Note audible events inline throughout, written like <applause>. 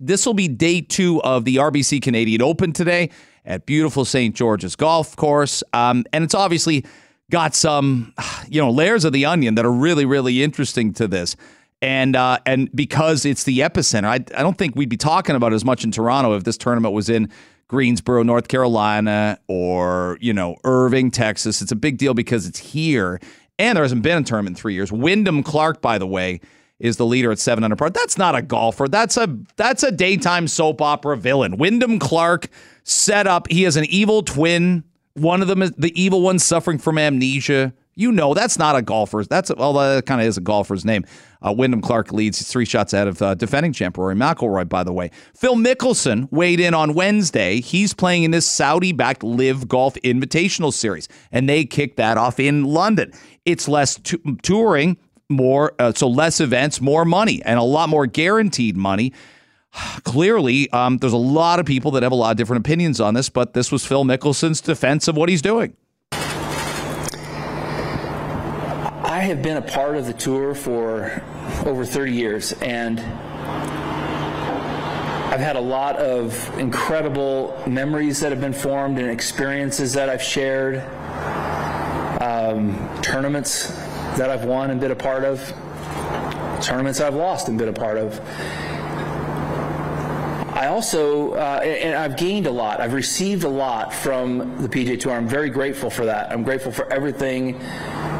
this will be day two of the RBC Canadian Open today at beautiful St. George's Golf Course. Um, and it's obviously got some, <sighs> you know, layers of the onion that are really, really interesting to this. And uh, and because it's the epicenter, I, I don't think we'd be talking about as much in Toronto if this tournament was in Greensboro, North Carolina, or you know Irving, Texas. It's a big deal because it's here, and there hasn't been a tournament in three years. Wyndham Clark, by the way, is the leader at seven under par. That's not a golfer. That's a that's a daytime soap opera villain. Wyndham Clark set up. He has an evil twin. One of them is the evil one suffering from amnesia. You know that's not a golfer. That's well, that kind of is a golfer's name. Uh, Wyndham Clark leads. Three shots ahead of uh, defending champ Rory McIlroy. By the way, Phil Mickelson weighed in on Wednesday. He's playing in this Saudi-backed LIV Golf Invitational Series, and they kicked that off in London. It's less t- touring, more uh, so less events, more money, and a lot more guaranteed money. <sighs> Clearly, um, there's a lot of people that have a lot of different opinions on this, but this was Phil Mickelson's defense of what he's doing. I have been a part of the tour for over 30 years, and I've had a lot of incredible memories that have been formed and experiences that I've shared, um, tournaments that I've won and been a part of, tournaments I've lost and been a part of. I also, uh, and I've gained a lot. I've received a lot from the PGA Tour. I'm very grateful for that. I'm grateful for everything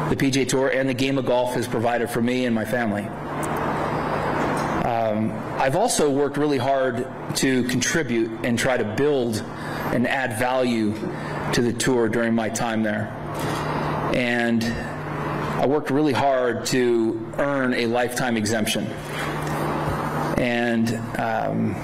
the PGA Tour and the game of golf has provided for me and my family. Um, I've also worked really hard to contribute and try to build and add value to the tour during my time there. And I worked really hard to earn a lifetime exemption. And um,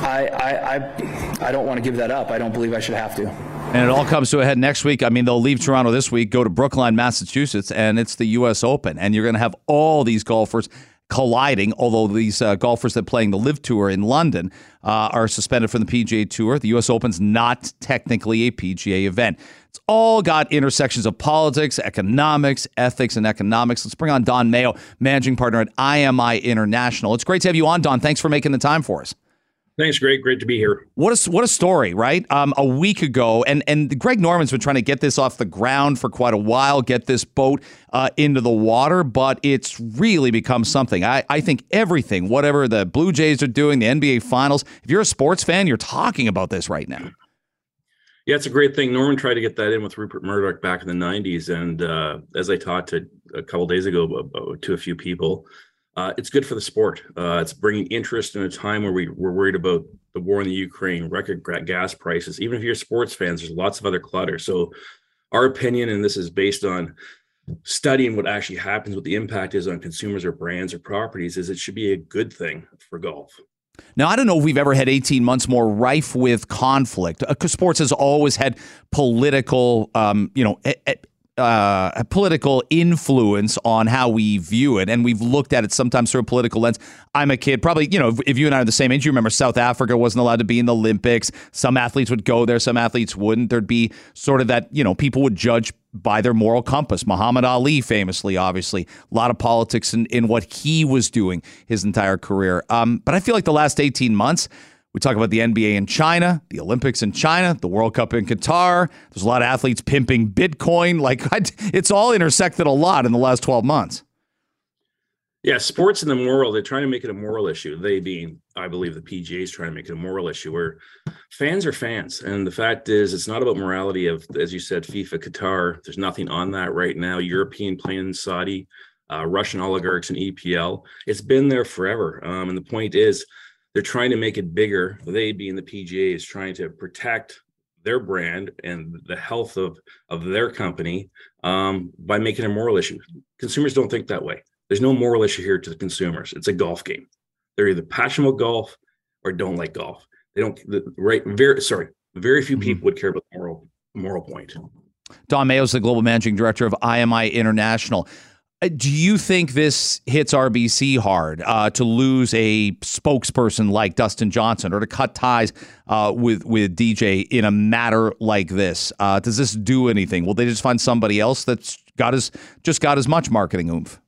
I, I, I, I don't want to give that up. I don't believe I should have to. And it all comes to a head next week. I mean, they'll leave Toronto this week, go to Brookline, Massachusetts, and it's the U.S. Open. And you're going to have all these golfers colliding, although these uh, golfers that playing the LIV Tour in London uh, are suspended from the PGA Tour. The U.S. Open's not technically a PGA event. It's all got intersections of politics, economics, ethics, and economics. Let's bring on Don Mayo, managing partner at IMI International. It's great to have you on, Don. Thanks for making the time for us. Thanks, Greg. Great to be here. What a what a story, right? Um, a week ago, and and Greg Norman's been trying to get this off the ground for quite a while, get this boat uh, into the water, but it's really become something. I, I think everything, whatever the Blue Jays are doing, the NBA Finals. If you're a sports fan, you're talking about this right now. Yeah, it's a great thing. Norman tried to get that in with Rupert Murdoch back in the '90s, and uh, as I talked to a couple days ago to a few people uh, it's good for the sport. Uh, it's bringing interest in a time where we, we're worried about the war in the Ukraine, record gas prices. Even if you're sports fans, there's lots of other clutter. So, our opinion, and this is based on studying what actually happens, what the impact is on consumers or brands or properties, is it should be a good thing for golf. Now, I don't know if we've ever had 18 months more rife with conflict. Uh, sports has always had political, um, you know, uh, political influence on how we view it, and we've looked at it sometimes through a political lens. I'm a kid, probably, you know, if, if you and I are the same age, you remember South Africa wasn't allowed to be in the Olympics. Some athletes would go there, some athletes wouldn't. There'd be sort of that, you know, people would judge by their moral compass. Muhammad Ali, famously, obviously, a lot of politics in, in what he was doing his entire career. Um, but I feel like the last 18 months, we talk about the NBA in China, the Olympics in China, the World Cup in Qatar. There's a lot of athletes pimping Bitcoin. <laughs> Like it's all intersected a lot in the last 12 months. Yeah, sports and the moral, they're trying to make it a moral issue. They being, I believe, the PGA is trying to make it a moral issue where fans are fans. And the fact is, it's not about morality of, as you said, FIFA, Qatar. There's nothing on that right now. European playing Saudi, uh, Russian oligarchs and EPL. It's been there forever. Um, and the point is, they're trying to make it bigger. They being the PGA is trying to protect their brand and the health of of their company um, by making a moral issue. Consumers don't think that way. There's no moral issue here to the consumers. It's a golf game. They're either passionate about golf or don't like golf. They don't. The, right. Very sorry. Very few mm-hmm. people would care about the moral moral point. Don Mayo is the global managing director of IMI International. Uh, do you think this hits RBC hard uh, to lose a spokesperson like Dustin Johnson or to cut ties uh, with with DJ in a matter like this? Uh, does this do anything? Will they just find somebody else that's got as just got as much marketing oomph?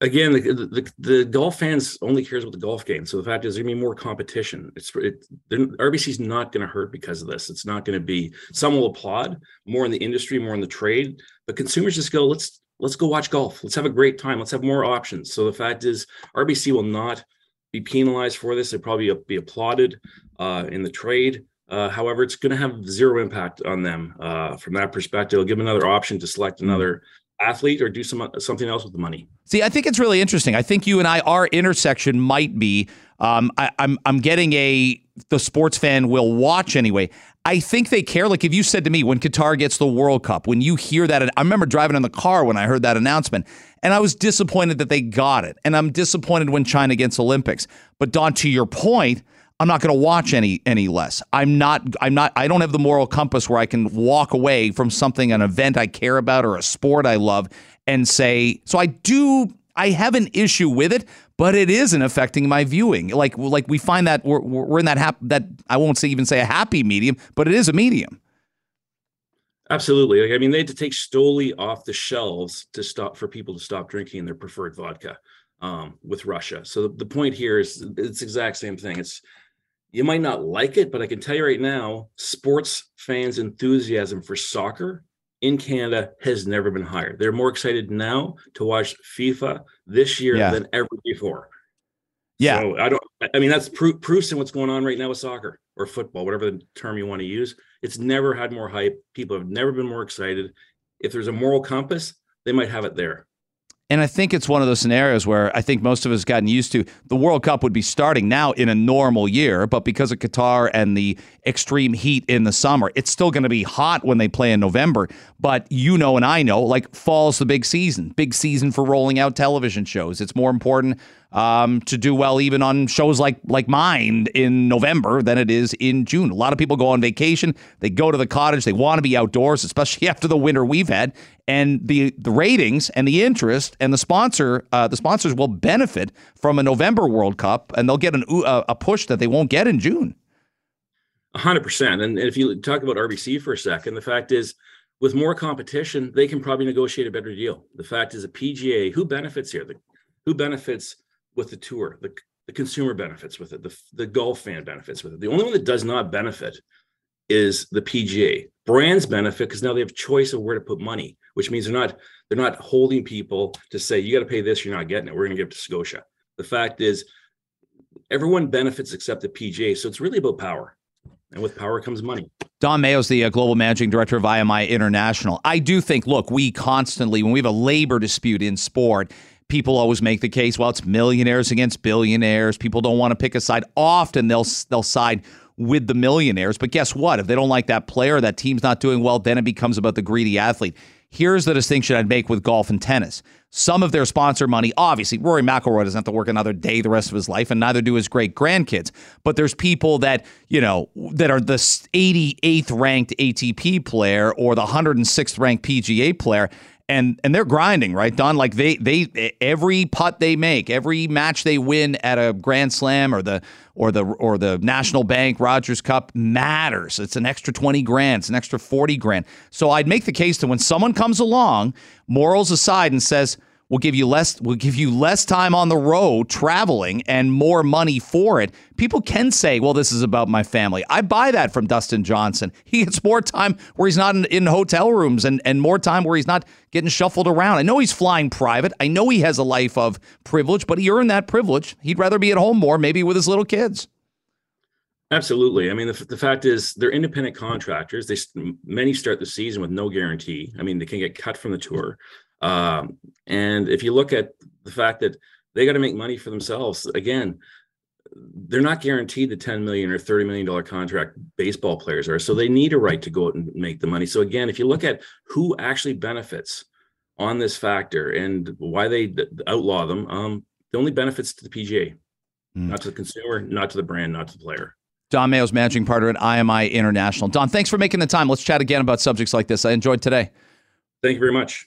again, the, the, the golf fans only cares about the golf game. So the fact is, there's gonna be more competition. It's it, RBC's not going to hurt because of this. It's not going to be. Some will applaud more in the industry, more in the trade, but consumers just go, let's let's go watch golf. Let's have a great time. Let's have more options. So the fact is, RBC will not be penalized for this. It probably be applauded uh, in the trade. Uh, however, it's going to have zero impact on them uh, from that perspective. It'll give them another option to select hmm. another athlete or do some something else with the money. See, I think it's really interesting. I think you and I, our intersection might be. Um, I, I'm I'm getting a the sports fan will watch anyway. I think they care. Like if you said to me when Qatar gets the World Cup, when you hear that, I remember driving in the car when I heard that announcement, and I was disappointed that they got it, and I'm disappointed when China gets Olympics. But Don, to your point, I'm not going to watch any any less. I'm not I'm not I don't have the moral compass where I can walk away from something an event I care about or a sport I love and say so I do I have an issue with it, but it isn't affecting my viewing. Like like we find that we're, we're in that hap- that I won't say even say a happy medium, but it is a medium. Absolutely. Like I mean, they had to take Stoli off the shelves to stop for people to stop drinking their preferred vodka um, with Russia. So the, the point here is it's exact same thing. It's you might not like it, but I can tell you right now, sports fans' enthusiasm for soccer in Canada has never been higher. They're more excited now to watch FIFA this year yeah. than ever before. Yeah. So I don't, I mean, that's proof, proofs in what's going on right now with soccer or football, whatever the term you want to use. It's never had more hype. People have never been more excited. If there's a moral compass, they might have it there. And I think it's one of those scenarios where I think most of us gotten used to the World Cup would be starting now in a normal year, but because of Qatar and the extreme heat in the summer, it's still going to be hot when they play in November. But you know, and I know, like fall's the big season, big season for rolling out television shows. It's more important um, to do well even on shows like like mine in November than it is in June. A lot of people go on vacation, they go to the cottage, they want to be outdoors, especially <laughs> after the winter we've had, and the the ratings and the interest and the sponsor uh, the sponsors will benefit from a November World Cup, and they'll get an, a push that they won't get in June. hundred percent. And if you talk about RBC for a second, the fact is with more competition, they can probably negotiate a better deal. The fact is, a PGA who benefits here, the, who benefits with the tour. The, the consumer benefits with it. The, the golf fan benefits with it. The only one that does not benefit is the PGA. Brands benefit because now they have choice of where to put money, which means they're not they're not holding people to say you got to pay this, you're not getting it. We're going to give it to Scotia. The fact is, everyone benefits except the PGA. So it's really about power, and with power comes money. Don Mayo's the uh, global managing director of IMI International. I do think, look, we constantly, when we have a labor dispute in sport, people always make the case, well, it's millionaires against billionaires. People don't want to pick a side. Often they'll they'll side with the millionaires. But guess what? If they don't like that player, that team's not doing well, then it becomes about the greedy athlete. Here's the distinction I'd make with golf and tennis. Some of their sponsor money, obviously, Rory McIlroy doesn't have to work another day the rest of his life, and neither do his great grandkids. But there's people that you know that are the 88th ranked ATP player or the 106th ranked PGA player, and and they're grinding, right, Don? Like they they every putt they make, every match they win at a Grand Slam or the or the or the National Bank Rogers Cup matters. It's an extra 20 grand, it's an extra 40 grand. So I'd make the case that when someone comes along, morals aside and says, We'll give you less we'll give you less time on the road traveling and more money for it. People can say, "Well, this is about my family." I buy that from Dustin Johnson. He gets more time where he's not in, in hotel rooms and and more time where he's not getting shuffled around. I know he's flying private. I know he has a life of privilege, but he earned that privilege. He'd rather be at home more maybe with his little kids. Absolutely. I mean, the, the fact is, they're independent contractors. They many start the season with no guarantee. I mean, they can get cut from the tour. Um, and if you look at the fact that they got to make money for themselves, again, they're not guaranteed the 10 million or 30 million dollar contract baseball players are. So they need a right to go out and make the money. So again, if you look at who actually benefits on this factor and why they outlaw them, um, the only benefits to the PGA, mm. not to the consumer, not to the brand, not to the player. Don Mayo's managing partner at IMI International. Don, thanks for making the time. Let's chat again about subjects like this. I enjoyed today. Thank you very much.